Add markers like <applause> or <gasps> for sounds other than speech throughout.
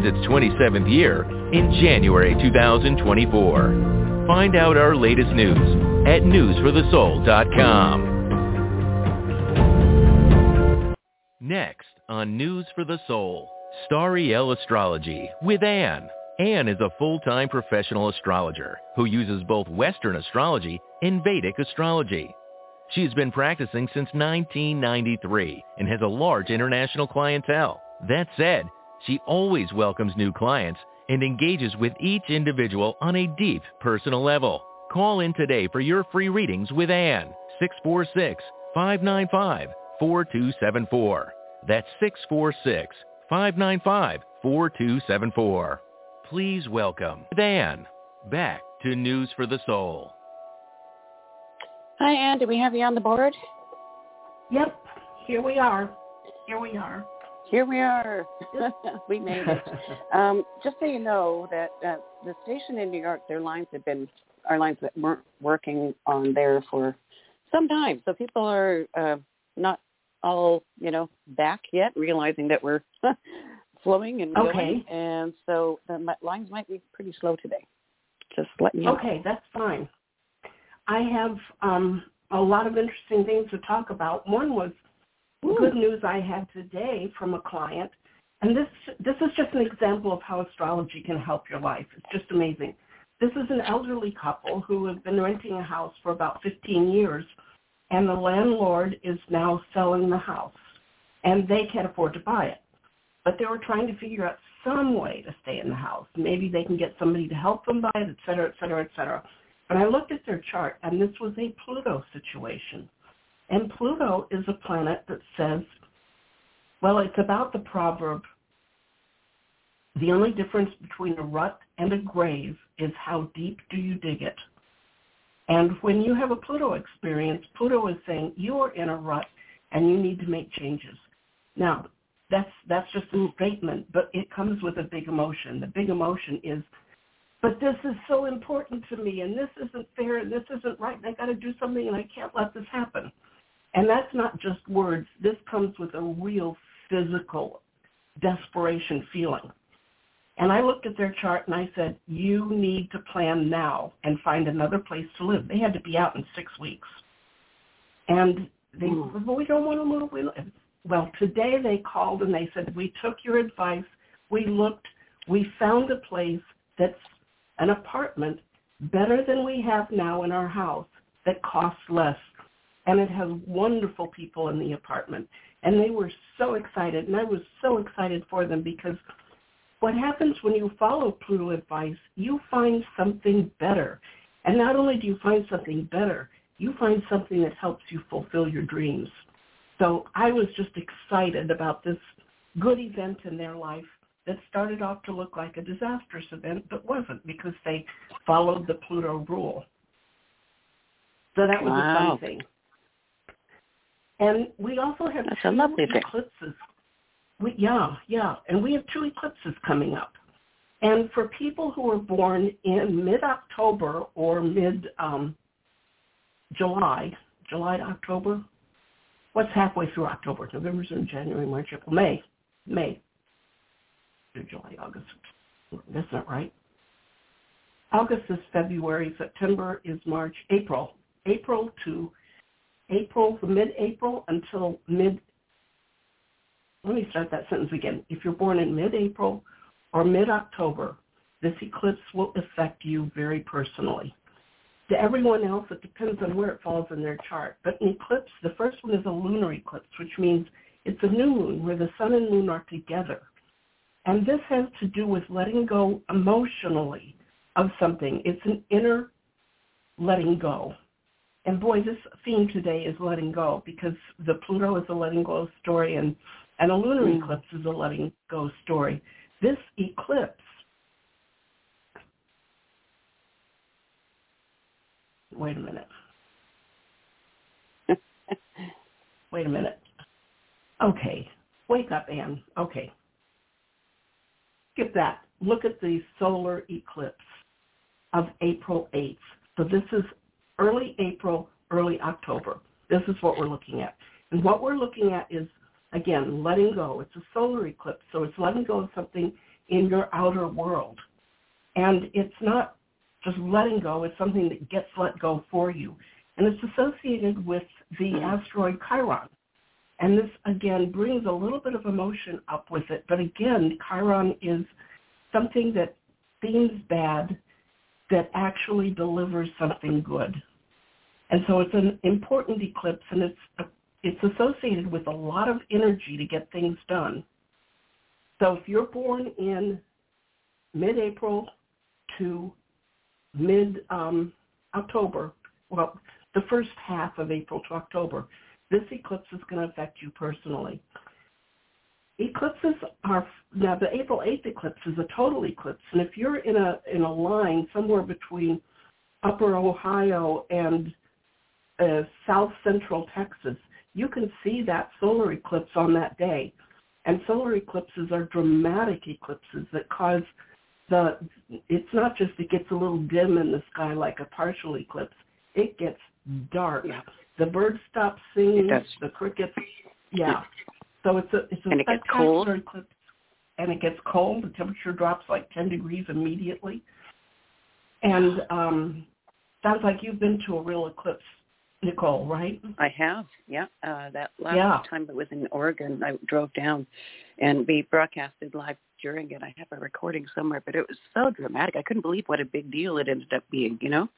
begins its 27th year in January 2024. Find out our latest news at newsforthesoul.com. Next on News for the Soul, Starry L Astrology with Anne. Anne is a full-time professional astrologer who uses both Western astrology and Vedic astrology. She has been practicing since 1993 and has a large international clientele. That said, she always welcomes new clients and engages with each individual on a deep personal level. Call in today for your free readings with Anne, 646-595-4274. That's 646-595-4274. Please welcome Anne back to News for the Soul. Hi, Anne. Do we have you on the board? Yep. Here we are. Here we are. Here we are. we made it. <laughs> Um, just so you know that uh, the station in New York, their lines have been, our lines that weren't working on there for some time. So people are uh, not all, you know, back yet, realizing that we're <laughs> flowing and okay. going. And so the lines might be pretty slow today. Just let me know. Okay, that's fine. I have um, a lot of interesting things to talk about. One was Ooh. Good hmm. news I had today from a client, and this this is just an example of how astrology can help your life. It's just amazing. This is an elderly couple who have been renting a house for about 15 years, and the landlord is now selling the house, and they can't afford to buy it. But they were trying to figure out some way to stay in the house. Maybe they can get somebody to help them buy it, et cetera, et cetera, et cetera. But I looked at their chart, and this was a Pluto situation. And Pluto is a planet that says, well, it's about the proverb, the only difference between a rut and a grave is how deep do you dig it. And when you have a Pluto experience, Pluto is saying you are in a rut and you need to make changes. Now, that's that's just a statement, but it comes with a big emotion. The big emotion is but this is so important to me and this isn't fair and this isn't right and I got to do something and I can't let this happen. And that's not just words. This comes with a real physical desperation feeling. And I looked at their chart and I said, you need to plan now and find another place to live. They had to be out in six weeks. And they mm. said, well, we don't want to move. We well, today they called and they said, we took your advice. We looked. We found a place that's an apartment better than we have now in our house that costs less. And it has wonderful people in the apartment. And they were so excited. And I was so excited for them because what happens when you follow Pluto advice, you find something better. And not only do you find something better, you find something that helps you fulfill your dreams. So I was just excited about this good event in their life that started off to look like a disastrous event, but wasn't because they followed the Pluto rule. So that was wow. a fun thing. And we also have That's two a lovely eclipses. Thing. We, yeah, yeah, and we have two eclipses coming up. And for people who are born in mid-October or mid-July, um, July to October, what's halfway through October? November, so January, March, April, May, May. July, August. That's not right. August is February, September is March, April. April to April, mid-April until mid, let me start that sentence again. If you're born in mid-April or mid-October, this eclipse will affect you very personally. To everyone else, it depends on where it falls in their chart. But an eclipse, the first one is a lunar eclipse, which means it's a new moon where the sun and moon are together. And this has to do with letting go emotionally of something. It's an inner letting go. And boy, this theme today is letting go because the Pluto is a letting go story and, and a lunar mm. eclipse is a letting go story. This eclipse wait a minute. <laughs> wait a minute. Okay. Wake up, Anne. Okay skip that. Look at the solar eclipse of April 8th. So this is early April, early October. This is what we're looking at. And what we're looking at is again, letting go. It's a solar eclipse, so it's letting go of something in your outer world. And it's not just letting go, it's something that gets let go for you. And it's associated with the asteroid Chiron. And this, again, brings a little bit of emotion up with it. But again, Chiron is something that seems bad that actually delivers something good. And so it's an important eclipse, and it's it's associated with a lot of energy to get things done. So if you're born in mid-April to mid-October, um, well, the first half of April to October, this eclipse is going to affect you personally. Eclipses are now the April 8th eclipse is a total eclipse, and if you're in a in a line somewhere between Upper Ohio and uh, South Central Texas, you can see that solar eclipse on that day. And solar eclipses are dramatic eclipses that cause the it's not just it gets a little dim in the sky like a partial eclipse. It gets dark. Yeah. The birds stop singing. The crickets. Yeah. So it's a it's a and it gets cold. eclipse. And it gets cold. The temperature drops like ten degrees immediately. And um sounds like you've been to a real eclipse Nicole, right? I have, yeah. Uh, that last yeah. time it was in Oregon, I drove down and we broadcasted live during it. I have a recording somewhere, but it was so dramatic. I couldn't believe what a big deal it ended up being, you know?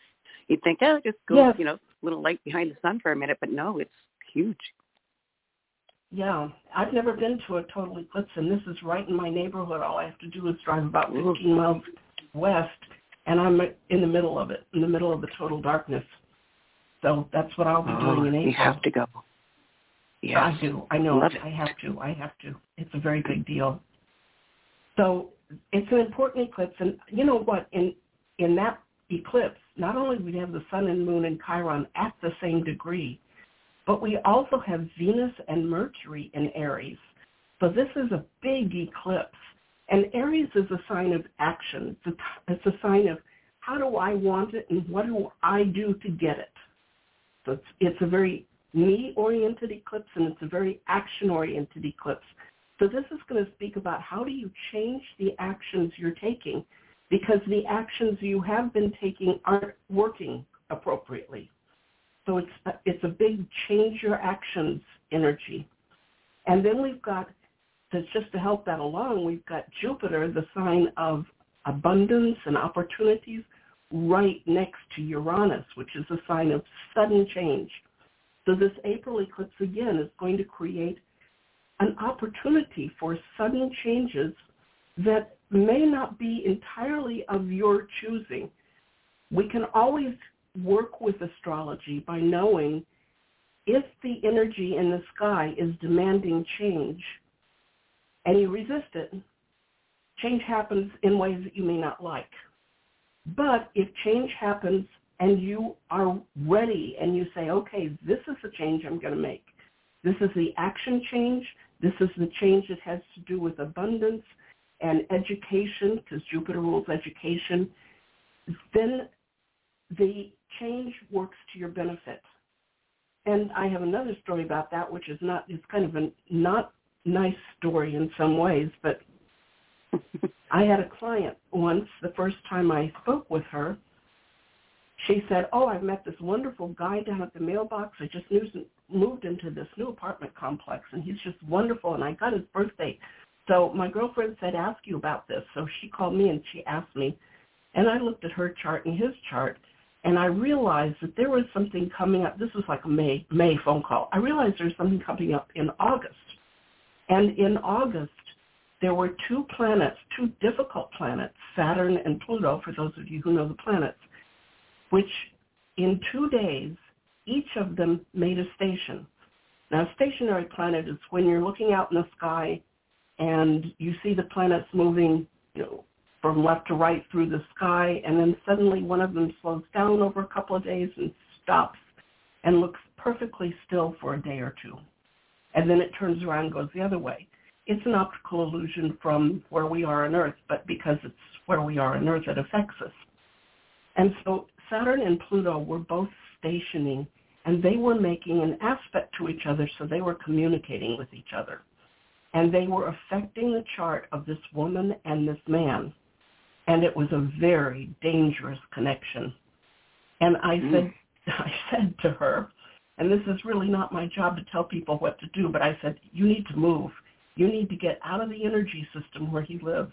You'd think, oh, just go, yes. you know, a little light behind the sun for a minute, but no, it's huge. Yeah, I've never been to a total eclipse, and this is right in my neighborhood. All I have to do is drive about 15 miles west, and I'm in the middle of it, in the middle of the total darkness. So that's what I'll be oh, doing in April. You have to go. Yes. I do. I know. Love I have to. I have to. It's a very mm-hmm. big deal. So it's an important eclipse, and you know what? In in that eclipse, not only we have the sun and moon and Chiron at the same degree, but we also have Venus and Mercury in Aries. So this is a big eclipse, and Aries is a sign of action. It's a, it's a sign of how do I want it and what do I do to get it. So it's, it's a very me-oriented eclipse and it's a very action-oriented eclipse. So this is going to speak about how do you change the actions you're taking because the actions you have been taking aren't working appropriately. So it's a, it's a big change your actions energy. And then we've got, that's just to help that along, we've got Jupiter, the sign of abundance and opportunities, right next to Uranus, which is a sign of sudden change. So this April eclipse again is going to create an opportunity for sudden changes that may not be entirely of your choosing. We can always work with astrology by knowing if the energy in the sky is demanding change and you resist it, change happens in ways that you may not like. But if change happens and you are ready and you say, okay, this is the change I'm going to make. This is the action change. This is the change that has to do with abundance and education, because Jupiter rules education. Then the change works to your benefit. And I have another story about that, which is not, it's kind of a not nice story in some ways, but <laughs> I had a client once, the first time I spoke with her, she said, oh, I've met this wonderful guy down at the mailbox. I just moved into this new apartment complex, and he's just wonderful, and I got his birthday. So my girlfriend said, ask you about this. So she called me, and she asked me, and I looked at her chart and his chart, and I realized that there was something coming up. This was like a May, May phone call. I realized there was something coming up in August. And in August, there were two planets, two difficult planets, Saturn and Pluto, for those of you who know the planets, which in two days, each of them made a station. Now, a stationary planet is when you're looking out in the sky and you see the planets moving you know, from left to right through the sky, and then suddenly one of them slows down over a couple of days and stops and looks perfectly still for a day or two. And then it turns around and goes the other way it's an optical illusion from where we are on Earth, but because it's where we are on Earth, it affects us. And so Saturn and Pluto were both stationing, and they were making an aspect to each other, so they were communicating with each other. and they were affecting the chart of this woman and this man. And it was a very dangerous connection. And I mm. said, <laughs> I said to her, and this is really not my job to tell people what to do, but I said, you need to move. You need to get out of the energy system where he lives.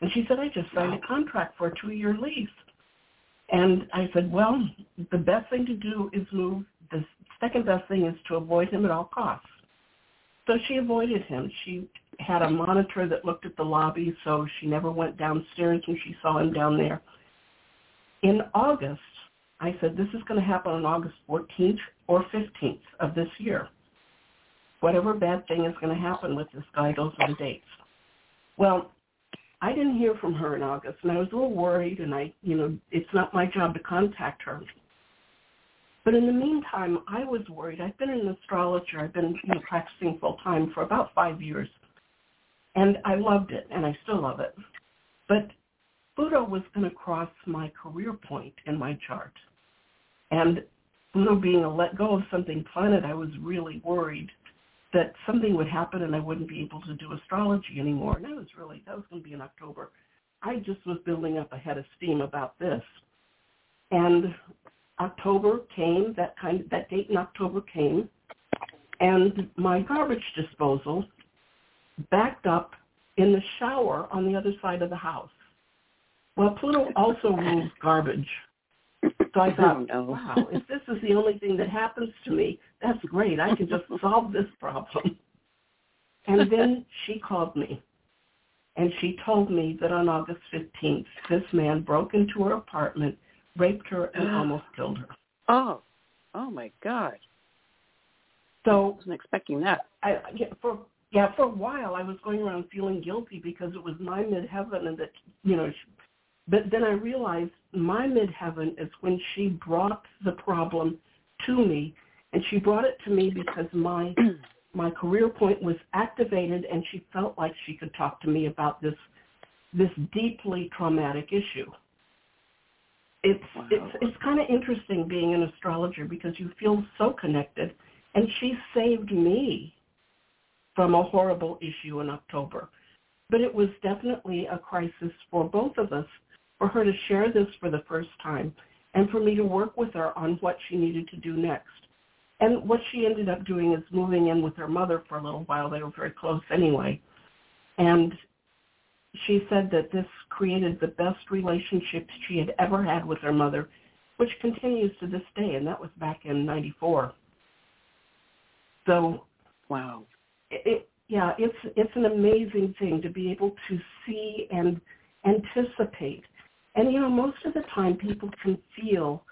And she said, I just signed a contract for a two-year lease. And I said, well, the best thing to do is move. The second best thing is to avoid him at all costs. So she avoided him. She had a monitor that looked at the lobby, so she never went downstairs when she saw him down there. In August, I said, this is going to happen on August 14th or 15th of this year. Whatever bad thing is going to happen with this guy, those are the dates. Well, I didn't hear from her in August, and I was a little worried, and I, you know, it's not my job to contact her. But in the meantime, I was worried. I've been an astrologer. I've been you know, practicing full time for about five years, and I loved it, and I still love it. But Pluto was going to cross my career point in my chart, and Pluto being a let go of something planet, I was really worried that something would happen and I wouldn't be able to do astrology anymore. And that was really that was going to be in October. I just was building up a head of steam about this, and October came. That kind of, that date in October came, and my garbage disposal backed up in the shower on the other side of the house. Well, Pluto also <laughs> moves garbage. So I <laughs> thought, oh, no. wow, if this is the only thing that happens to me, that's great. I can just solve this problem. And then she called me, and she told me that on August 15th, this man broke into her apartment, raped her, and <gasps> almost killed her. Oh, oh my God. So I wasn't expecting that. I yeah, for yeah for a while I was going around feeling guilty because it was my midheaven and that you know but then I realized my midheaven is when she brought the problem to me, and she brought it to me because my <clears throat> my career point was activated, and she felt like she could talk to me about this this deeply traumatic issue. It's wow. it's it's kind of interesting being an astrologer because you feel so connected, and she saved me from a horrible issue in October. But it was definitely a crisis for both of us for her to share this for the first time and for me to work with her on what she needed to do next. And what she ended up doing is moving in with her mother for a little while. They were very close anyway. And she said that this created the best relationship she had ever had with her mother, which continues to this day, and that was back in 94. So, wow. It, it, yeah, it's it's an amazing thing to be able to see and anticipate and you know, most of the time people can feel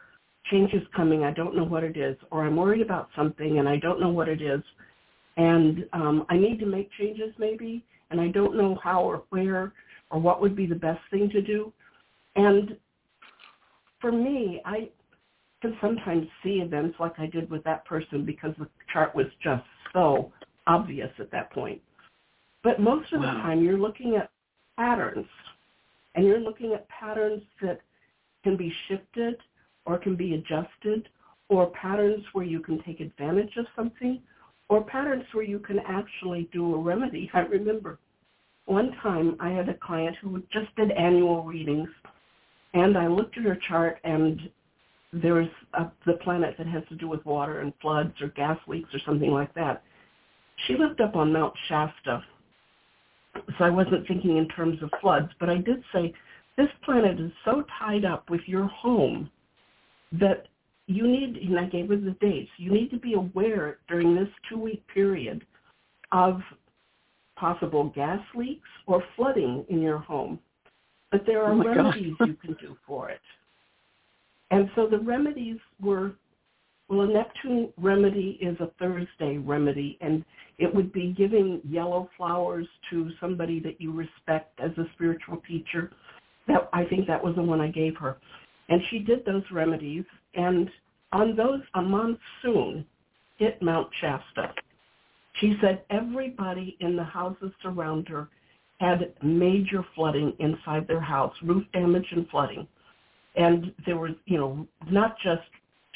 changes coming. I don't know what it is, or I'm worried about something and I don't know what it is, and um, I need to make changes maybe, and I don't know how or where or what would be the best thing to do. And for me, I can sometimes see events like I did with that person because the chart was just so obvious at that point. But most of wow. the time, you're looking at patterns and you're looking at patterns that can be shifted or can be adjusted or patterns where you can take advantage of something or patterns where you can actually do a remedy. <laughs> I remember one time I had a client who just did annual readings and I looked at her chart and there was a, the planet that has to do with water and floods or gas leaks or something like that. She lived up on Mount Shasta so I wasn't thinking in terms of floods, but I did say this planet is so tied up with your home that you need, and I gave her the dates, you need to be aware during this two-week period of possible gas leaks or flooding in your home. But there are oh remedies you can do for it. And so the remedies were well, a Neptune remedy is a Thursday remedy, and it would be giving yellow flowers to somebody that you respect as a spiritual teacher. That I think that was the one I gave her, and she did those remedies. And on those, a monsoon hit Mount Shasta. She said everybody in the houses around her had major flooding inside their house, roof damage and flooding. And there was, you know, not just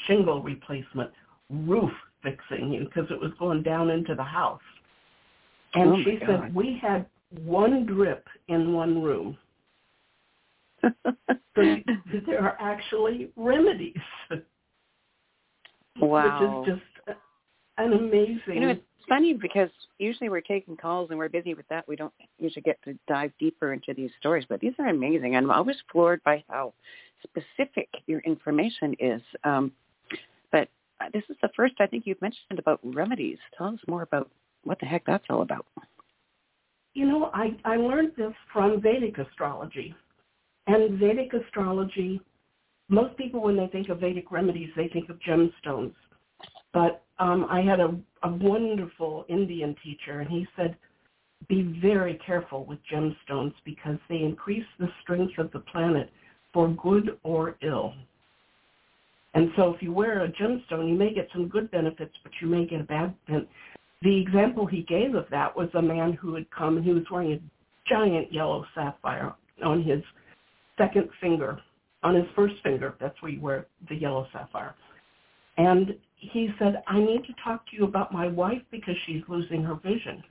shingle replacement, roof fixing because it was going down into the house. And oh she said we had one drip in one room. <laughs> so there are actually remedies. Wow. Which is just an amazing. You know, it's funny because usually we're taking calls and we're busy with that. We don't usually get to dive deeper into these stories, but these are amazing. I'm always floored by how specific your information is. Um, this is the first I think you've mentioned about remedies. Tell us more about what the heck that's all about. You know, I, I learned this from Vedic astrology. And Vedic astrology, most people when they think of Vedic remedies, they think of gemstones. But um, I had a, a wonderful Indian teacher, and he said, be very careful with gemstones because they increase the strength of the planet for good or ill. And so if you wear a gemstone, you may get some good benefits, but you may get a bad benefit. The example he gave of that was a man who had come and he was wearing a giant yellow sapphire on his second finger, on his first finger. That's where you wear the yellow sapphire. And he said, I need to talk to you about my wife because she's losing her vision.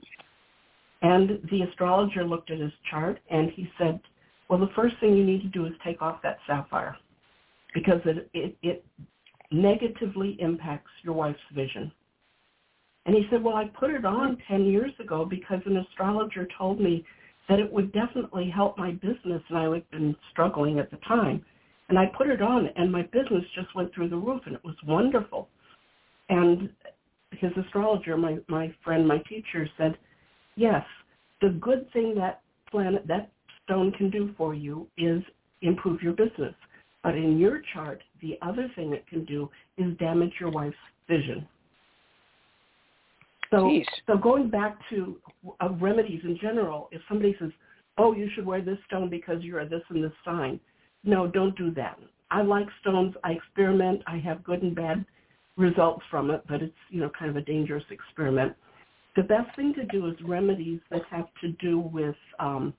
And the astrologer looked at his chart and he said, well, the first thing you need to do is take off that sapphire because it, it, it negatively impacts your wife's vision. And he said, well, I put it on 10 years ago because an astrologer told me that it would definitely help my business, and I had been struggling at the time. And I put it on, and my business just went through the roof, and it was wonderful. And his astrologer, my, my friend, my teacher, said, yes, the good thing that planet, that stone can do for you is improve your business. But in your chart, the other thing it can do is damage your wife's vision. So, Jeez. so going back to uh, remedies in general, if somebody says, "Oh, you should wear this stone because you're a this and this sign," no, don't do that. I like stones. I experiment. I have good and bad results from it, but it's you know kind of a dangerous experiment. The best thing to do is remedies that have to do with um,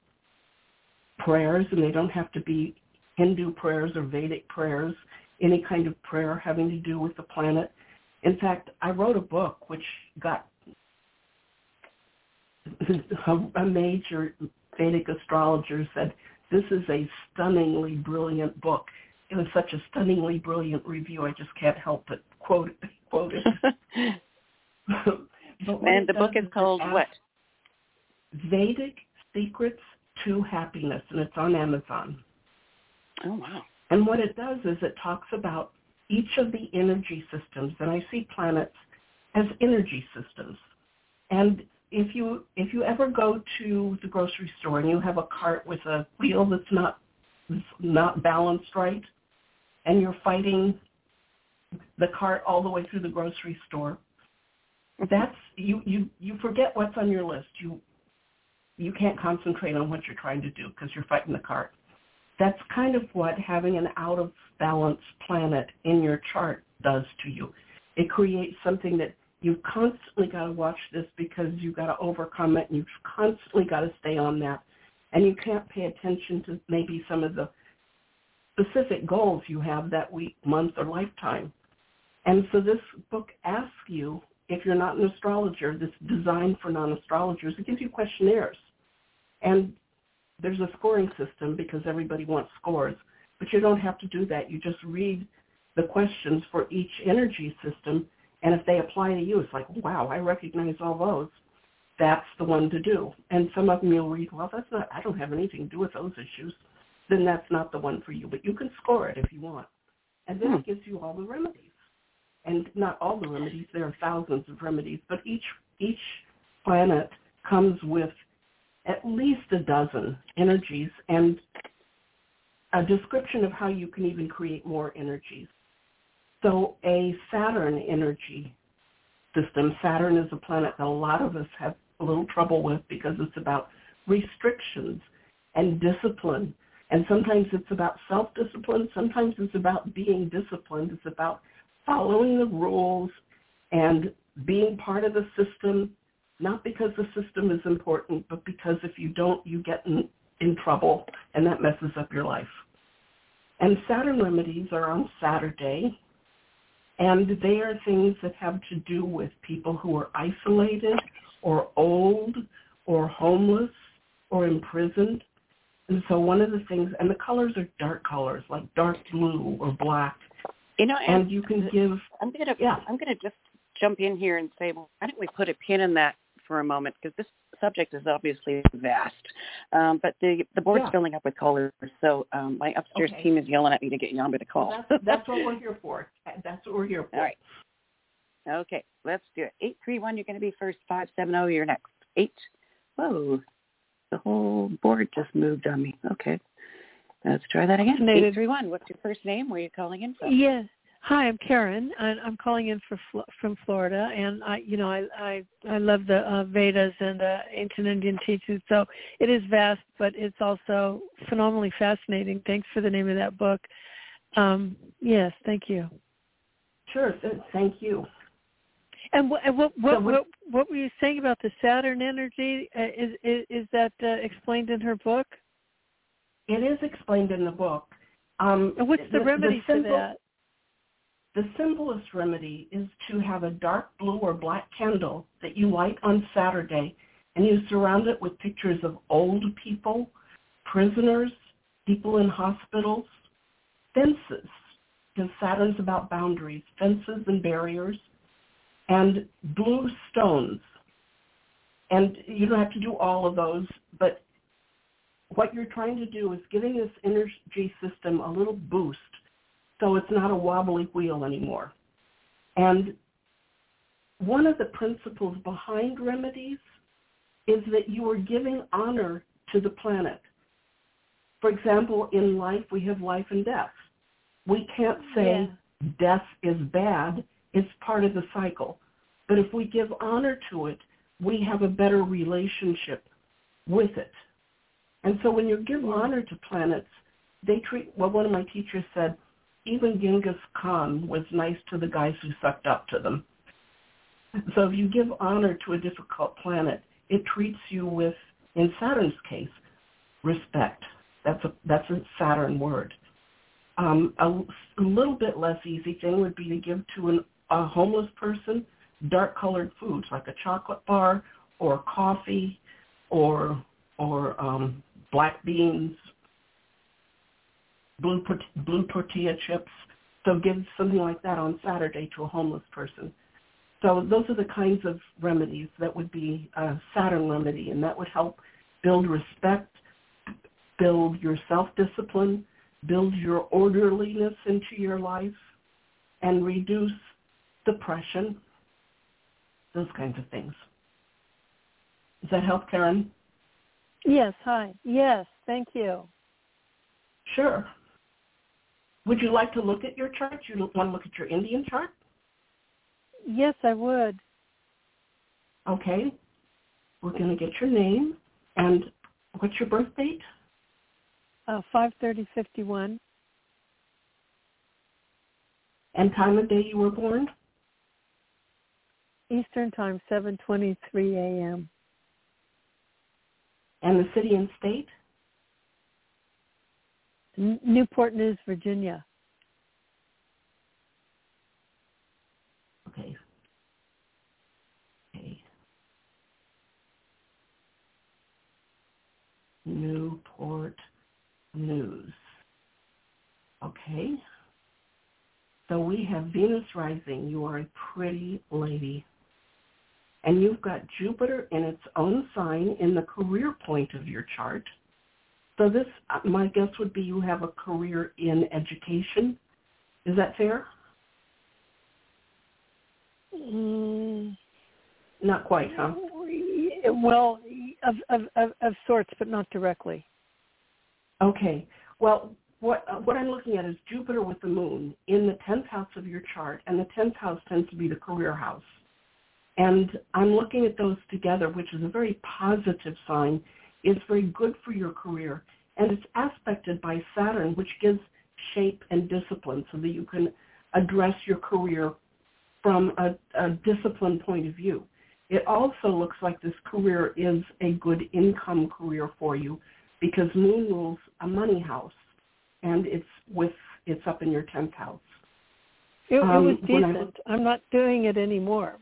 prayers, and they don't have to be Hindu prayers or Vedic prayers. Any kind of prayer having to do with the planet. In fact, I wrote a book which got <laughs> a major Vedic astrologer said, this is a stunningly brilliant book. It was such a stunningly brilliant review, I just can't help but quote it. <laughs> Quote it. <laughs> and the book is called what? Vedic Secrets to Happiness, and it's on Amazon. Oh, wow. And what it does is it talks about each of the energy systems, and I see planets as energy systems. And if you if you ever go to the grocery store and you have a cart with a wheel that's not not balanced right, and you're fighting the cart all the way through the grocery store, that's you you you forget what's on your list. You you can't concentrate on what you're trying to do because you're fighting the cart. That's kind of what having an out of balance planet in your chart does to you. It creates something that you've constantly got to watch this because you've got to overcome it and you've constantly got to stay on that. And you can't pay attention to maybe some of the specific goals you have that week, month, or lifetime. And so this book asks you, if you're not an astrologer, this designed for non-astrologers, it gives you questionnaires. And there's a scoring system because everybody wants scores, but you don't have to do that. You just read the questions for each energy system and if they apply to you, it's like, wow, I recognize all those. That's the one to do. And some of them you'll read, well, that's not, I don't have anything to do with those issues. Then that's not the one for you. But you can score it if you want. And then hmm. it gives you all the remedies. And not all the remedies, there are thousands of remedies, but each each planet comes with at least a dozen energies and a description of how you can even create more energies. So a Saturn energy system, Saturn is a planet that a lot of us have a little trouble with because it's about restrictions and discipline. And sometimes it's about self-discipline. Sometimes it's about being disciplined. It's about following the rules and being part of the system, not because the system is important, but because if you don't, you get in, in trouble and that messes up your life. And Saturn remedies are on Saturday and they are things that have to do with people who are isolated or old or homeless or imprisoned. And so one of the things, and the colors are dark colors, like dark blue or black. You know, and, and you can give. I'm gonna, yeah. I'm gonna just jump in here and say, well, why don't we put a pin in that for a moment because this subject is obviously vast. Um, but the the board's yeah. filling up with callers, so um, my upstairs okay. team is yelling at me to get Yamba to call. Well, that's, that's what we're here for. <laughs> That's what we're here for. All right. Okay, let's do it. Eight three one. You're going to be first. Five seven zero. You're next. Eight. Whoa, the whole board just moved on me. Okay, let's try that again. Eight three one. What's your first name? Where are you calling in from? Yeah. Hi, I'm Karen, and I'm calling in for from Florida. And I, you know, I I, I love the uh, Vedas and the ancient Indian teachings. So it is vast, but it's also phenomenally fascinating. Thanks for the name of that book. Um, yes, thank you. Sure, thank you. And what what what, what, what were you saying about the Saturn energy? Uh, is, is is that uh, explained in her book? It is explained in the book. Um, and what's the, the remedy the simple, for that? The simplest remedy is to have a dark blue or black candle that you light on Saturday and you surround it with pictures of old people, prisoners, people in hospitals, fences, because Saturn's about boundaries, fences and barriers, and blue stones. And you don't have to do all of those, but what you're trying to do is giving this energy system a little boost so it's not a wobbly wheel anymore. And one of the principles behind remedies is that you are giving honor to the planet. For example, in life, we have life and death. We can't say yeah. death is bad. It's part of the cycle. But if we give honor to it, we have a better relationship with it. And so when you give honor to planets, they treat, well, one of my teachers said, even Genghis Khan was nice to the guys who sucked up to them. So if you give honor to a difficult planet, it treats you with, in Saturn's case, respect. That's a that's a Saturn word. Um, a, a little bit less easy thing would be to give to an, a homeless person dark colored foods like a chocolate bar or coffee or or um, black beans blue blue tortilla chips. So give something like that on Saturday to a homeless person. So those are the kinds of remedies that would be uh, a Saturn remedy, and that would help build respect, build your self-discipline, build your orderliness into your life, and reduce depression, those kinds of things. Does that help, Karen? Yes, hi. Yes, thank you. Sure. Would you like to look at your chart? You want to look at your Indian chart? Yes, I would. Okay. We're going to get your name and what's your birth date? Uh, five thirty fifty one. And time of day you were born? Eastern time, seven twenty three a.m. And the city and state? Newport News, Virginia. Okay. Okay. Newport News. Okay. So we have Venus rising. You are a pretty lady. And you've got Jupiter in its own sign in the career point of your chart. So this, uh, my guess would be you have a career in education. Is that fair? Mm. Not quite, huh? Well, of, of, of, of sorts, but not directly. Okay. Well, what uh, what I'm looking at is Jupiter with the moon in the 10th house of your chart, and the 10th house tends to be the career house. And I'm looking at those together, which is a very positive sign is very good for your career. And it's aspected by Saturn, which gives shape and discipline so that you can address your career from a, a discipline point of view. It also looks like this career is a good income career for you because Moon rules a money house, and it's with it's up in your tenth house. It, um, it was decent. I, I'm not doing it anymore.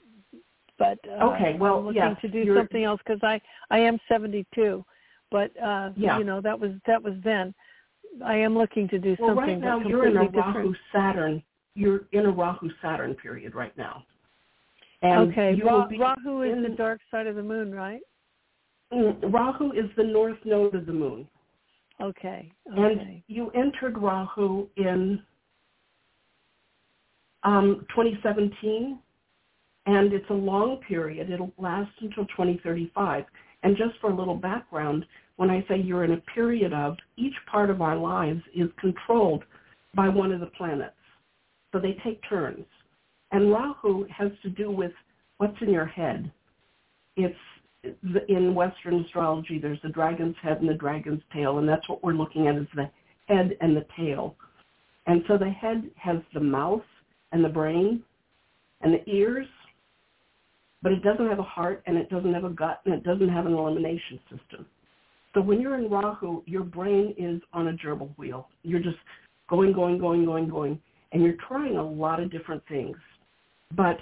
but uh, okay, well, I'm looking to do something else because I I am 72, but uh, Yeah. you know that was that was then. I am looking to do Well, something right now you're in a Rahu. Saturn. You're in a Rahu Saturn period right now. And okay, Ra- Rahu is in- the dark side of the moon, right? Mm, Rahu is the north node of the moon. Okay, And you entered Rahu in um, 2017, and it's a long period. It'll last until 2035. And just for a little background, when I say you're in a period of, each part of our lives is controlled by one of the planets. So they take turns. And Rahu has to do with what's in your head. It's in Western astrology, there's the dragon's head and the dragon's tail, and that's what we're looking at is the head and the tail. And so the head has the mouth and the brain and the ears, but it doesn't have a heart and it doesn't have a gut and it doesn't have an elimination system. So when you're in Rahu, your brain is on a gerbil wheel. You're just going, going, going, going, going, and you're trying a lot of different things. But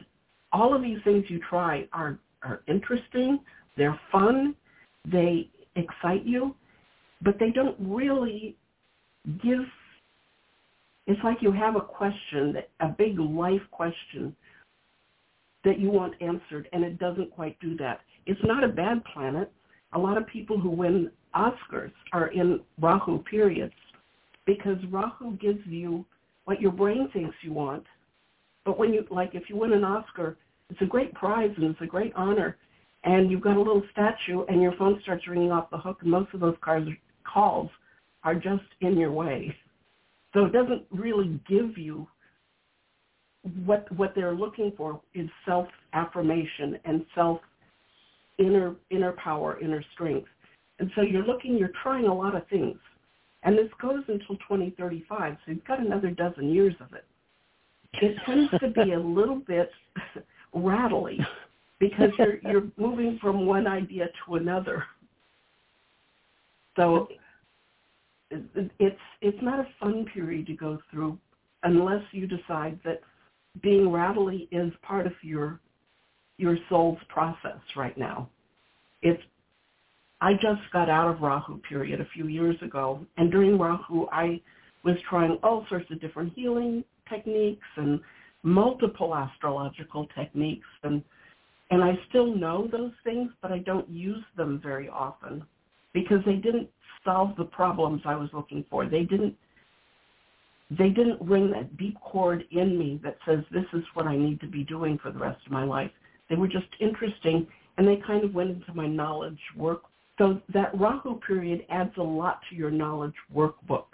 all of these things you try are, are interesting, they're fun, they excite you, but they don't really give it's like you have a question, a big life question that you want answered, and it doesn't quite do that. It's not a bad planet. A lot of people who win Oscars are in Rahu periods because Rahu gives you what your brain thinks you want. But when you, like if you win an Oscar, it's a great prize and it's a great honor, and you've got a little statue and your phone starts ringing off the hook, and most of those cars, calls are just in your way. So it doesn't really give you what what they're looking for is self affirmation and self inner inner power, inner strength. And so you're looking, you're trying a lot of things. And this goes until 2035, so you've got another dozen years of it. It tends to be a <laughs> little bit rattly because you're you're moving from one idea to another. So it's it's not a fun period to go through unless you decide that being rattly is part of your your soul's process right now. It's I just got out of Rahu period a few years ago, and during Rahu I was trying all sorts of different healing techniques and multiple astrological techniques and and I still know those things, but I don't use them very often because they didn't solve the problems I was looking for. They didn't they didn't ring that deep chord in me that says this is what I need to be doing for the rest of my life. They were just interesting and they kind of went into my knowledge work. So that Rahu period adds a lot to your knowledge workbook.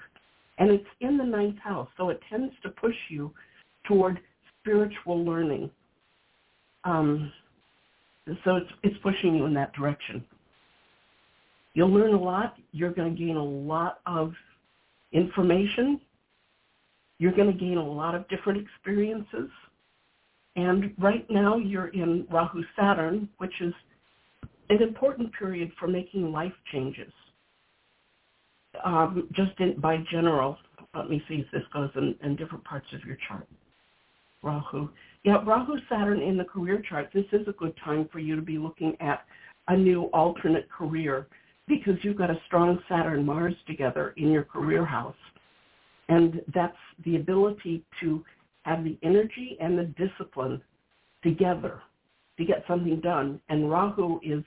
And it's in the ninth house, so it tends to push you toward spiritual learning. Um, so it's, it's pushing you in that direction. You'll learn a lot. You're going to gain a lot of information. You're going to gain a lot of different experiences. And right now you're in Rahu Saturn, which is an important period for making life changes. Um, just in, by general, let me see if this goes in, in different parts of your chart. Rahu. Yeah, Rahu Saturn in the career chart, this is a good time for you to be looking at a new alternate career because you've got a strong Saturn Mars together in your career house. And that's the ability to have the energy and the discipline together to get something done. And Rahu is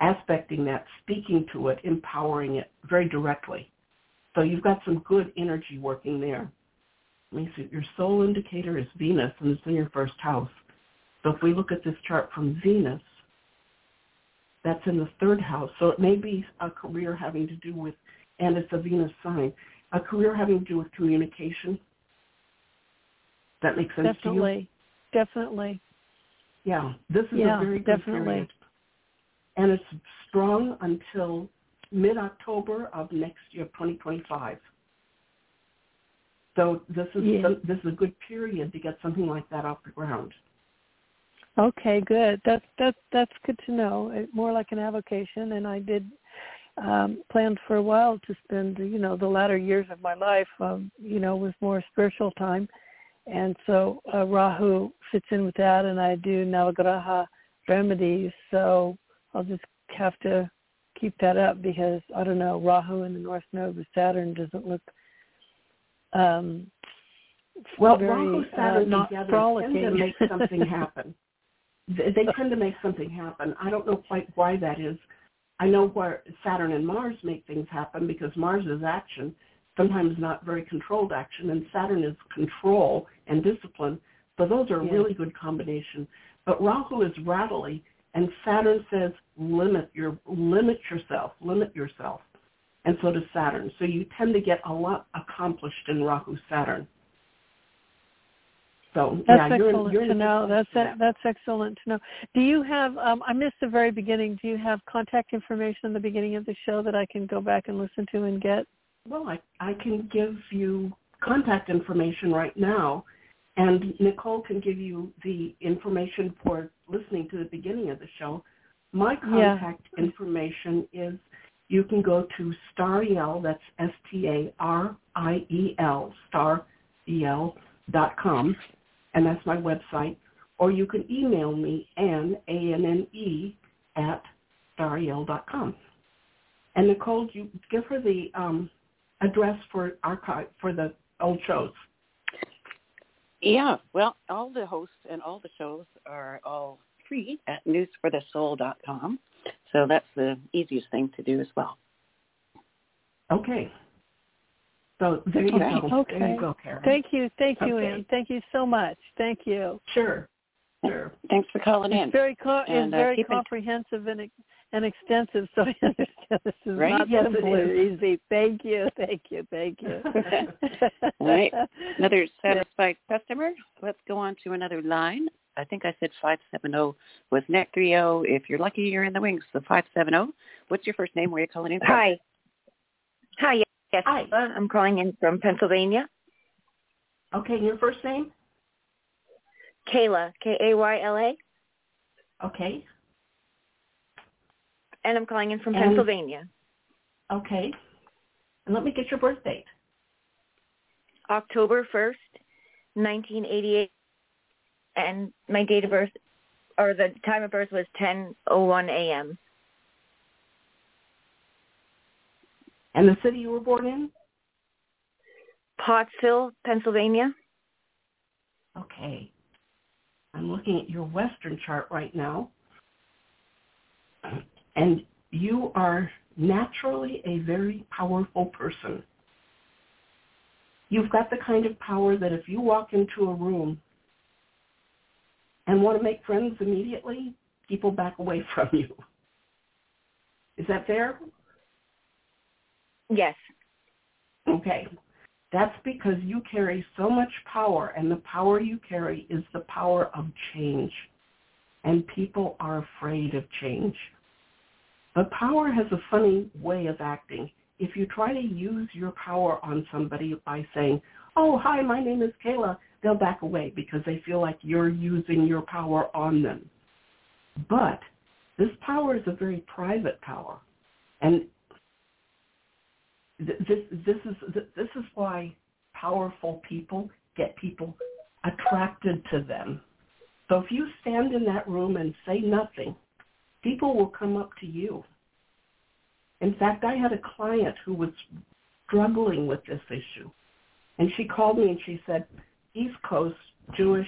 aspecting that, speaking to it, empowering it very directly. So you've got some good energy working there. Let me see, your soul indicator is Venus and it's in your first house. So if we look at this chart from Venus, that's in the third house. So it may be a career having to do with, and it's a Venus sign, a career having to do with communication. That makes sense definitely, to you? definitely. Yeah, this is Yeah, a very good definitely. period. And it's strong until mid-October of next year, 2025. So this is Yeah. this is a good period to get something like that off the ground. Okay, good. That's that's that's good to know. It, more like an avocation, and I did um, plan for a while to spend, you know, the latter years of my life, um, you know, with more spiritual time, and so uh, Rahu fits in with that, and I do Navagraha remedies. So I'll just have to keep that up because I don't know Rahu in the North Node with Saturn doesn't look um, well, very, Rahu Saturn uh, together frolicking. tend to make something happen. <laughs> they they tend to make something happen. I don't know quite why that is. I know where Saturn and Mars make things happen because Mars is action, sometimes not very controlled action, and Saturn is control and discipline. So those are a Yeah. really good combination. But Rahu is rattly, and Saturn says limit your limit yourself, limit yourself, and so does Saturn. So you tend to get a lot accomplished in Rahu Saturn. So That's yeah, you're in, excellent you're in to know. That's that. that's excellent to know. Do you have? Um, I missed the very beginning. Do you have contact information in the beginning of the show that I can go back and listen to and get? Well, I, I can give you contact information right now, and Nicole can give you the information for listening to the beginning of the show. My Yeah. contact information is you can go to Stariel, that's S-T-A-R-I-E-L, Star-E-L dot com, and that's my website. Or you can email me, Anne, A-N-N-E, at Stariel dot com. And Nicole, you give her the um, address for archive for the old shows. Yeah, well, all the hosts and all the shows are all free at newsforthesoul.com. So that's the easiest thing to do as well. Okay. So there you Okay. go. There Okay. you go, Karen. Thank you, thank you, Okay. Anne. Thank you so much. Thank you. Sure. Sure. Thanks for calling in. It's very co- And, it's uh, very keep in- comprehensive and ex- and extensive. So I understand this is Right? not Yes, simple or is. easy. Thank you, thank you, thank you. <laughs> <laughs> All right. Another satisfied customer. Let's go on to another line. I think I said 570 was net 30. If you're lucky, you're in the wings. So 570. What's your first name? Where are you calling in from? Hi. Hi, yes. Hi. Uh, I'm calling in from Pennsylvania. Okay, your first name? Kayla, K-A-Y-L-A. Okay. And I'm calling in from And- Pennsylvania. Okay. And let me get your birth date. October 1st, 1988. And my date of birth, or the time of birth was 10.01 a.m. And the city you were born in? Pottsville, Pennsylvania. Okay. I'm looking at your Western chart right now. And you are naturally a very powerful person. You've got the kind of power that if you walk into a room and want to make friends immediately, people back away <laughs> from you. Is that fair? Yes. Okay. That's because you carry so much power, and the power you carry is the power of change. And people are afraid of change. But power has a funny way of acting. If you try to use your power on somebody by saying, oh, hi, my name is Kayla, they'll back away because they feel like you're using your power on them. But this power is a very private power. And th- this this is th- this is why powerful people get people attracted to them. So if you stand in that room and say nothing, people will come up to you. In fact, I had a client who was struggling with this issue. And she called me and she said, East Coast, Jewish,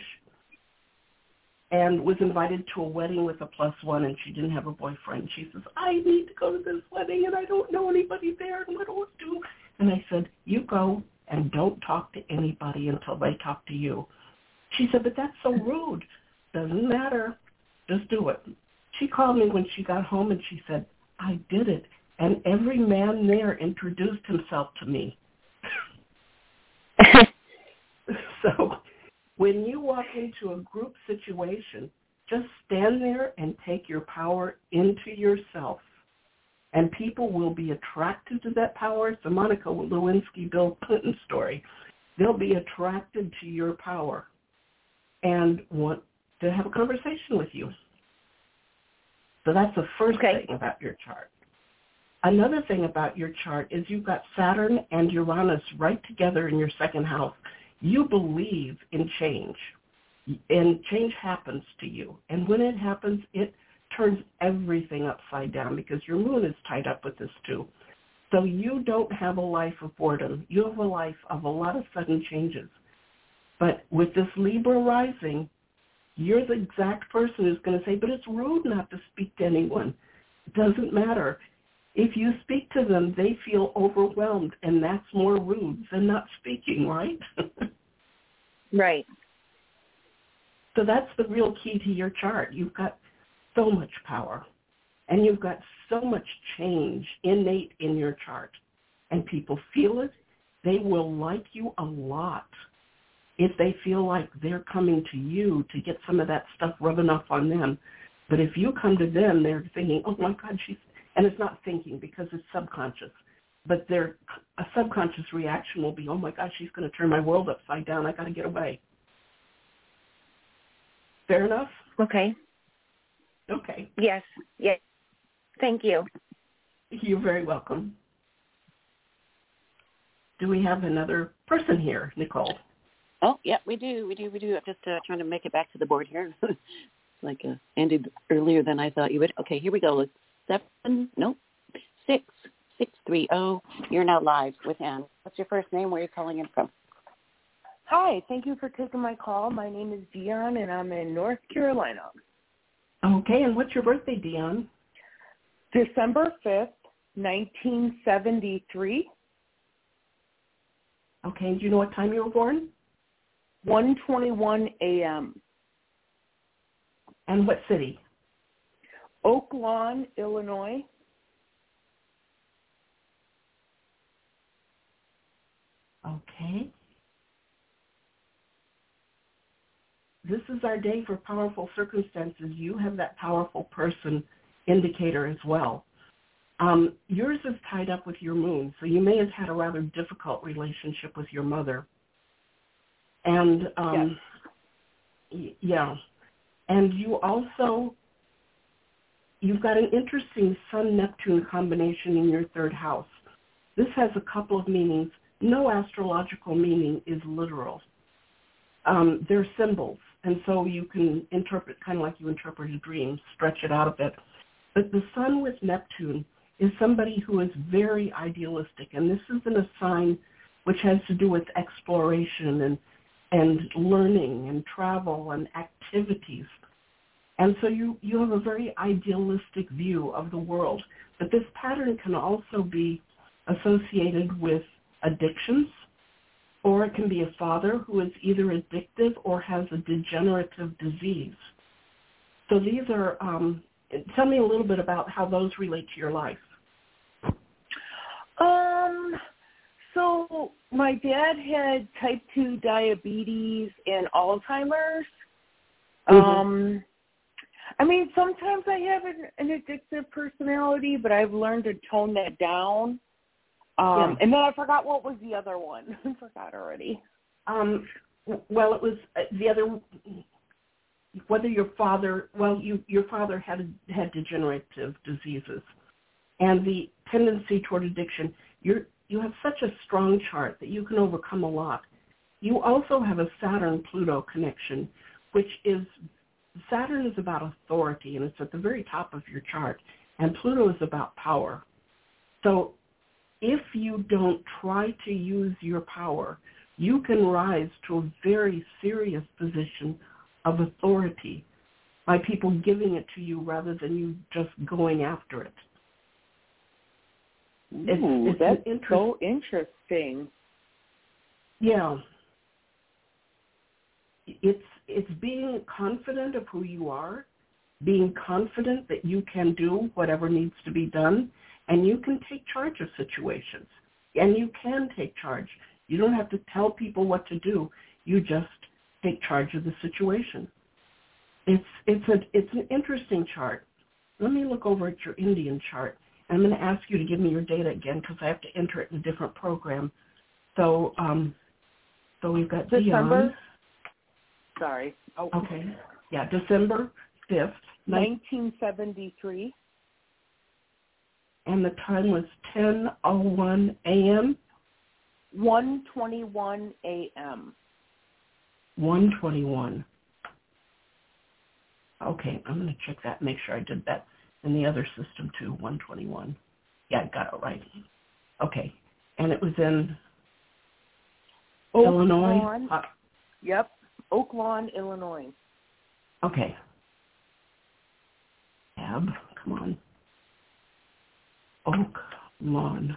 and was invited to a wedding with a plus one and she didn't have a boyfriend. She says, I need to go to this wedding and I don't know anybody there and what do I do? And I said, you go and don't talk to anybody until they talk to you. She said, but that's so rude. Doesn't matter. Just do it. She called me when she got home and she said, I did it. And every man there introduced himself to me. <laughs> so when you walk into a group situation, just stand there and take your power into yourself. And people will be attracted to that power. It's a Monica Lewinsky, Bill Clinton story. They'll be attracted to your power and want to have a conversation with you. So that's the first Okay. thing about your chart. Another thing about your chart is you've got Saturn and Uranus right together in your second house. You believe in change. and change happens to you. And when it happens, it turns everything upside down because your moon is tied up with this too. So you don't have a life of boredom. You have a life of a lot of sudden changes. But with this Libra rising, you're the exact person who's going to say, but it's rude not to speak to anyone. It doesn't matter. If you speak to them, they feel overwhelmed, and that's more rude than not speaking, right? <laughs> right. So that's the real key to your chart. You've got so much power, and you've got so much change innate in your chart, and people feel it. They will like you a lot if they feel like they're coming to you to get some of that stuff rubbing off on them. But if you come to them, they're thinking, oh my God, she's, and it's not thinking because it's subconscious. But their a subconscious reaction will be, oh my God, she's going to turn my world upside down. I got to get away. Fair enough? Okay. Okay. Yes. Yes. Thank you. You're very welcome. Do we have another person here, Nicole? Oh, yeah, we do. We do. We do. I'm just uh, trying to make it back to the board here. <laughs> like uh, ended earlier than I thought you would. Okay, here we go. It's seven, nope, six, six, three, oh. You're now live with Anne. What's your first name? Where are you calling in from? Hi, thank you for taking my call. My name is Dion, and I'm in North Carolina. Okay, and what's your birthday, Dion? December 5th, 1973. Okay, do you know what time you were born? 1:21 a.m. And what city? Oak Lawn, Illinois. Okay. This is our day for powerful circumstances. You have that powerful person indicator as well. Um, yours is tied up with your moon, so you may have had a rather difficult relationship with your mother. And um, yes. yeah, and you also you've got an interesting Sun Neptune combination in your third house. This has a couple of meanings. No astrological meaning is literal. Um, they're symbols, and so you can interpret kind of like you interpret a dream, stretch it out a bit. But the Sun with Neptune is somebody who is very idealistic, and this isn't a sign which has to do with exploration and and learning and travel and activities. And so you, you have a very idealistic view of the world. But this pattern can also be associated with addictions, or it can be a father who is either addictive or has a degenerative disease. So these are, um, tell me a little bit about how those relate to your life. Um, so my dad had type 2 diabetes and Alzheimer's. Mm-hmm. Um I mean, sometimes I have an, an addictive personality, but I've learned to tone that down. Um yeah. and then I forgot what was the other one. <laughs> I forgot already. Um well, it was uh, the other whether your father well you your father had had degenerative diseases and the tendency toward addiction your you have such a strong chart that you can overcome a lot. You also have a Saturn-Pluto connection, which is Saturn is about authority, and it's at the very top of your chart, and Pluto is about power. So if you don't try to use your power, you can rise to a very serious position of authority by people giving it to you rather than you just going after it. It's, Ooh, it's that's interest- so interesting. Yeah. It's it's being confident of who you are, being confident that you can do whatever needs to be done, and you can take charge of situations. And you can take charge. You don't have to tell people what to do. You just take charge of the situation. It's it's a it's an interesting chart. Let me look over at your Indian chart. I'm going to ask you to give me your data again because I have to enter it in a different program. So, um, so we've got December. Dion. Sorry. Oh. Okay. Yeah, December fifth, nineteen seventy-three. And the time was ten oh one a.m. One twenty-one a.m. One twenty-one. Okay, I'm going to check that, make sure I did that in the other system too, 121. Yeah, I got it right. Okay, and it was in Oak Illinois? Lawn. Uh, Yep. Oak Lawn, Illinois. okay. Tab, come on. Oak Lawn.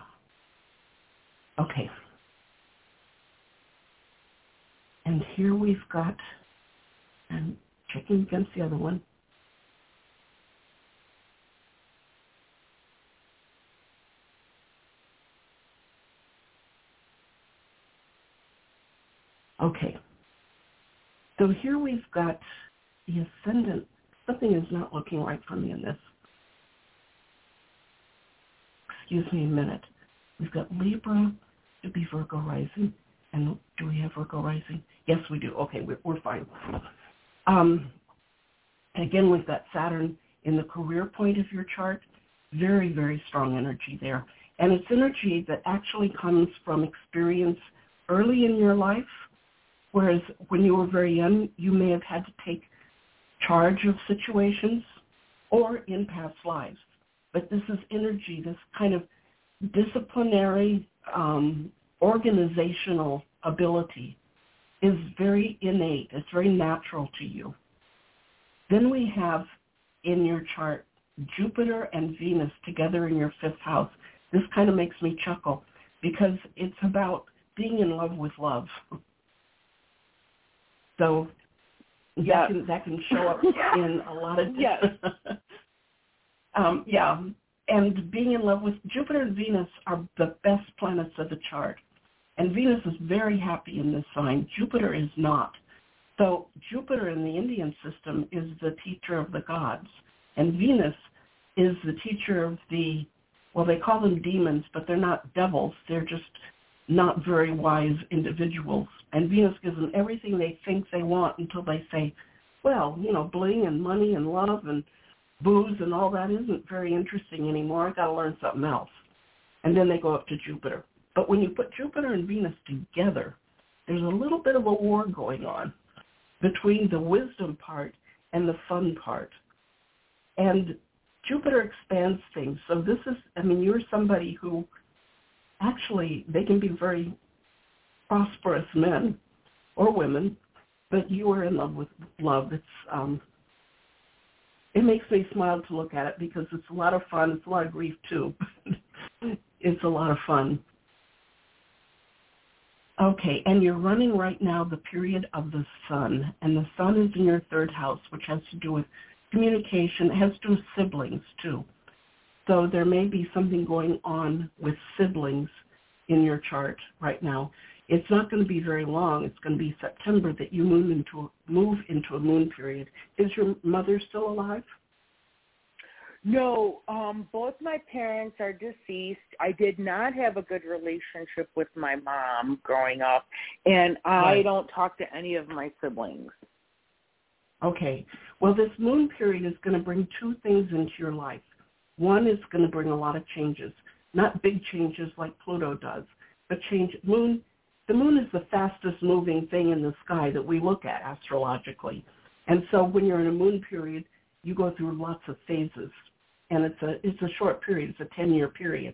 Okay. And here we've got, and checking against the other one. Okay. So here we've got the ascendant. Something is not looking right for me in this. Excuse me a minute. We've got Libra to be Virgo rising. And do we have Virgo rising? Yes, we do. Okay, we're, we're fine. Um, again, we've got Saturn in the career point of your chart. Very, very strong energy there. And it's energy that actually comes from experience early in your life Whereas when you were very young, you may have had to take charge of situations or in past lives. But this is energy, this kind of disciplinary, um, organizational ability is very innate. It's very natural to you. Then we have in your chart Jupiter and Venus together in your fifth house. This kind of makes me chuckle because it's about being in love with love. <laughs> So Yes. that can that can show up <laughs> in a lot of Yes. <laughs> um, yeah, and being in love with Jupiter and Venus are the best planets of the chart, and Venus is very happy in this sign. Jupiter is not. So Jupiter in the Indian system is the teacher of the gods, and Venus is the teacher of the well, they call them demons, but they're not devils. They're just not very wise individuals. And Venus gives them everything they think they want until they say, well, you know, bling and money and love and booze and all that isn't very interesting anymore. I've got to learn something else. And then they go up to Jupiter. But when you put Jupiter and Venus together, there's a little bit of a war going on between the wisdom part and the fun part. And Jupiter expands things. So this is, I mean, you're somebody who actually, they can be very prosperous men or women, but you are in love with love. It's um, it makes me smile to look at it because it's a lot of fun. It's a lot of grief too. <laughs> it's a lot of fun. Okay, and you're running right now the period of the sun, and the sun is in your third house, which has to do with communication. It has to do with siblings too. So there may be something going on with siblings in your chart right now. It's not going to be very long. It's going to be September that you move into move into a moon period. Is your mother still alive? No, um, both my parents are deceased. I did not have a good relationship with my mom growing up, and I don't talk to any of my siblings. Okay. Well, this moon period is going to bring two things into your life. One is going to bring a lot of changes, not big changes like Pluto does, but change. Moon, the moon is the fastest moving thing in the sky that we look at astrologically, and so when you're in a moon period, you go through lots of phases, and it's a it's a short period. It's a ten year period,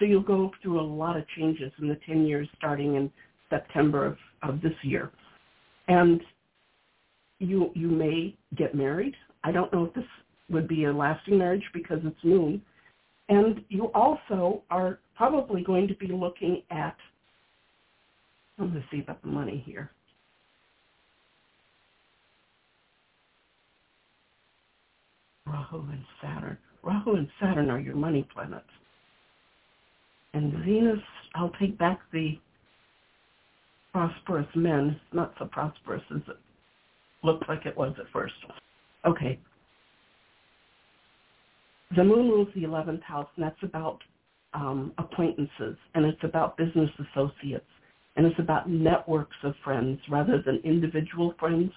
so you'll go through a lot of changes in the ten years starting in September of, of this year, and you you may get married. I don't know if this would be a lasting marriage because it's moon. And you also are probably going to be looking at going to see about the money here. Rahu and Saturn. Rahu and Saturn are your money planets. And Venus, I'll take back the prosperous men. Not so prosperous as it looked like it was at first. Okay. The moon rules the 11th house, and that's about um, acquaintances, and it's about business associates, and it's about networks of friends rather than individual friends.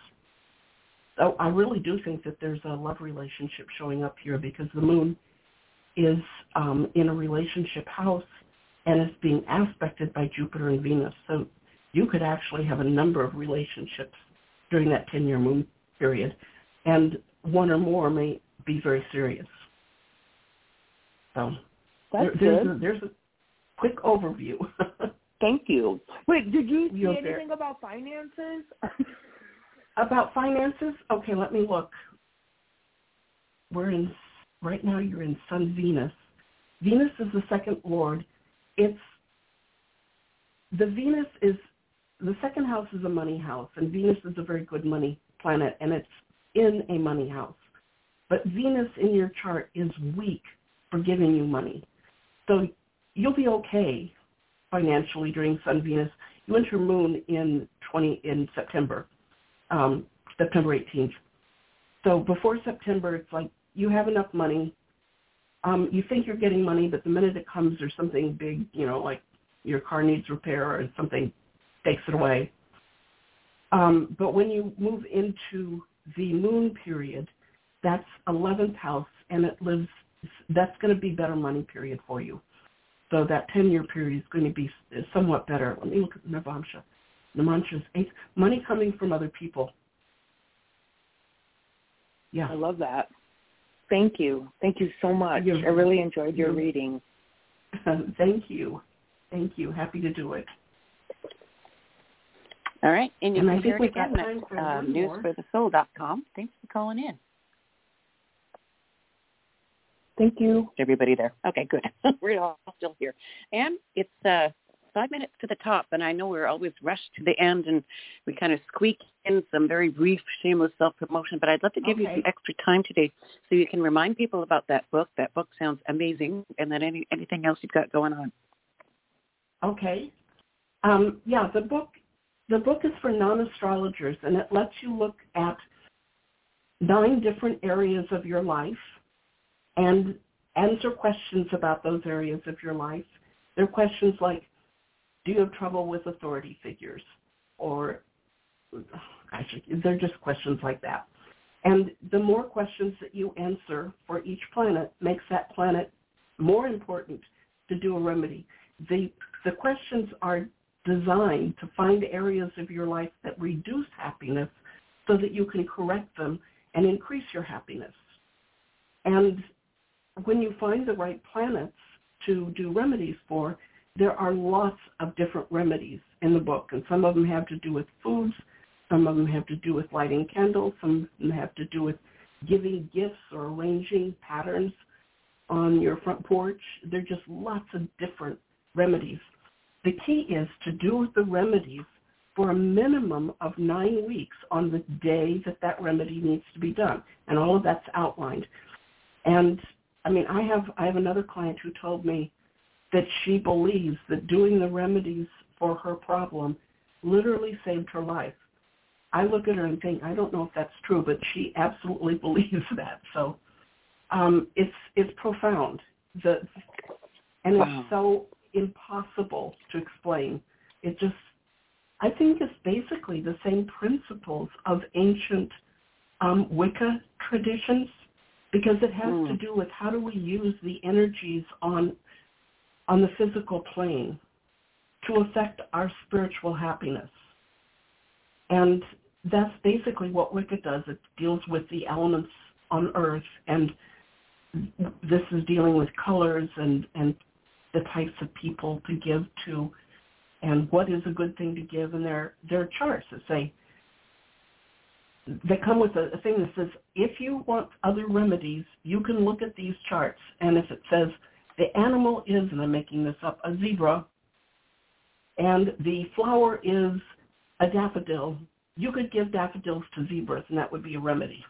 So I really do think that there's a love relationship showing up here because the moon is um, in a relationship house and is being aspected by Jupiter and Venus. So you could actually have a number of relationships during that 10-year moon period. And one or more may be very serious. So That's there, there's, good. a, there's a quick overview. <laughs> Thank you. Wait, did you see You're anything very- about finances? <laughs> About finances, okay, let me look. We're in right now. You're in Sun Venus. Venus is the second lord. It's the Venus is the second house is a money house, and Venus is a very good money planet, and it's in a money house. But Venus in your chart is weak for giving you money, so you'll be okay financially during Sun Venus. You enter Moon in twenty in September um, September 18th. So before September, it's like you have enough money. Um, you think you're getting money, but the minute it comes, there's something big, you know, like your car needs repair or something takes it away. Um, but when you move into the moon period, that's 11th house, and it lives. That's going to be better money period for you. So that 10-year period is going to be somewhat better. Let me look at the Navamsha. Navamsha's eighth. Money coming from other people. Yeah. I love that. Thank you. Thank you so much. You're- I really enjoyed your reading. <laughs> Thank you. Thank you. Happy to do it. All right, and you And I think hear we've got again time at for uh, one more. newsforthesoul.com. Thanks for calling in. Thank you. everybody there. Okay, good. <laughs> we're all still here. And it's uh, five minutes to the top, and I know we're always rushed to the end, and we kind of squeak in some very brief, shameless self-promotion, but I'd love to give you some extra time today so you can remind people about that book. That book sounds amazing, and then any anything else you've got going on. Okay. Um, yeah, the book the book is for non-astrologers, and it lets you look at nine different areas of your life and answer questions about those areas of your life. There are questions like, do you have trouble with authority figures? Or, gosh, they're just questions like that. And the more questions that you answer for each planet makes that planet more important to do a remedy. The, the questions are designed to find areas of your life that reduce happiness so that you can correct them and increase your happiness. And when you find the right planets to do remedies for, there are lots of different remedies in the book, and some of them have to do with foods, some of them have to do with lighting candles, some of them have to do with giving gifts or arranging patterns on your front porch. There are just lots of different remedies. The key is to do the remedies for a minimum of nine weeks on the day that that remedy needs to be done, and all of that's outlined. And I mean, I have I have another client who told me that she believes that doing the remedies for her problem literally saved her life. I look at her and think, I don't know if that's true, but she absolutely <laughs> believes that. So um, it's it's profound. The and Wow. it's so impossible to explain. It just I think it's basically the same principles of ancient um, Wicca traditions because it has Hmm. to do with how do we use the energies on on the physical plane to affect our spiritual happiness. And that's basically what Wicca does. It deals with the elements on Earth, and this is dealing with colors and, and the types of people to give to, and what is a good thing to give. And their, their charts that say, they come with a, a thing that says, if you want other remedies, you can look at these charts, and if it says the animal is, and I'm making this up, a zebra, and the flower is a daffodil, you could give daffodils to zebras, and that would be a remedy.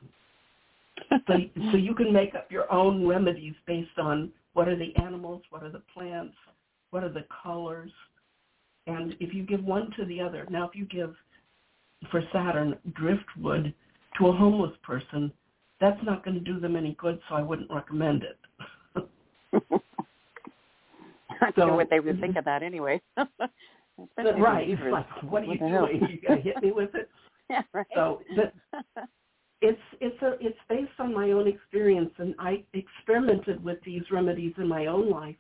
So, <laughs> so you can make up your own remedies based on what are the animals, what are the plants, what are the colors, and if you give one to the other. Now, if you give for Saturn driftwood to a homeless person, that's not going to do them any good, so I wouldn't recommend it. <laughs> Not So- sure what they would think of that anyway. <laughs> Right. It's like, what are you doing? You got to hit me with it. <laughs> yeah, right. So, but it's it's a it's based on my own experience, and I experimented with these remedies in my own life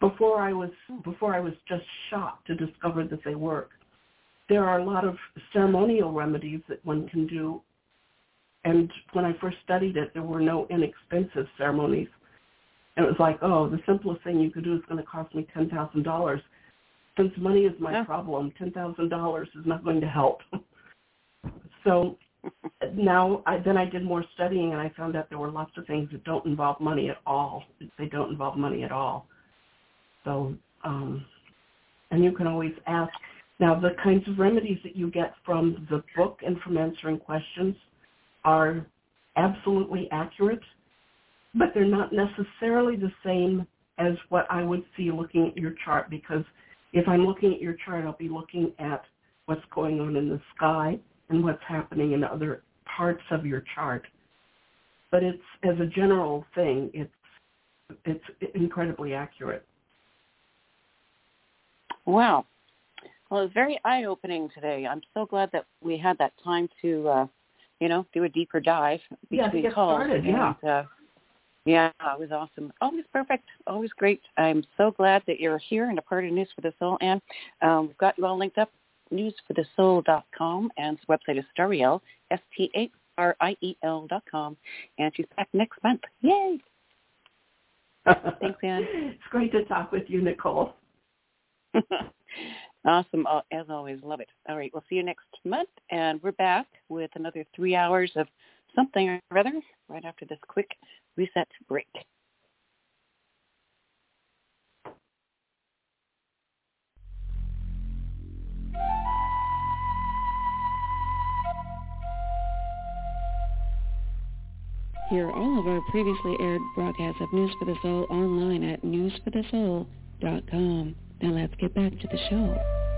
before I was before I was just shocked to discover that they work. There are a lot of ceremonial remedies that one can do and when I first studied it, there were no inexpensive ceremonies. And it was like, oh, the simplest thing you could do is going to cost me ten thousand dollars. Since money is my problem, ten thousand dollars is not going to help. <laughs> so now I, then I did more studying and I found out there were lots of things that don't involve money at all. They don't involve money at all. So, um, and you can always ask. Now, the kinds of remedies that you get from the book and from answering questions are absolutely accurate, but they're not necessarily the same as what I would see looking at your chart because if I'm looking at your chart, I'll be looking at what's going on in the sky and what's happening in other parts of your chart. But it's as a general thing, it's it's incredibly accurate. Wow. Well, it was very eye-opening today. I'm so glad that we had that time to, uh, you know, do a deeper dive between yeah, calls. Started, yeah. And, uh, yeah, it was awesome. Always perfect. Always great. I'm so glad that you're here and a part of News for the Soul. And um, we've got you all linked up newsforthesoul.com, and the website is Stariel, S-T-A-R-I-E-L dot com. And she's back next month. Yay! <laughs> Thanks, Anne. It's great to talk with you, Nicole. <laughs> awesome. Uh, as always, love it. All right, we'll see you next month, and we're back with another three hours of something or other right after this quick reset break. Hear all of our previously aired broadcasts of News for the Soul online at newsforthesoul.com. Now let's get back to the show.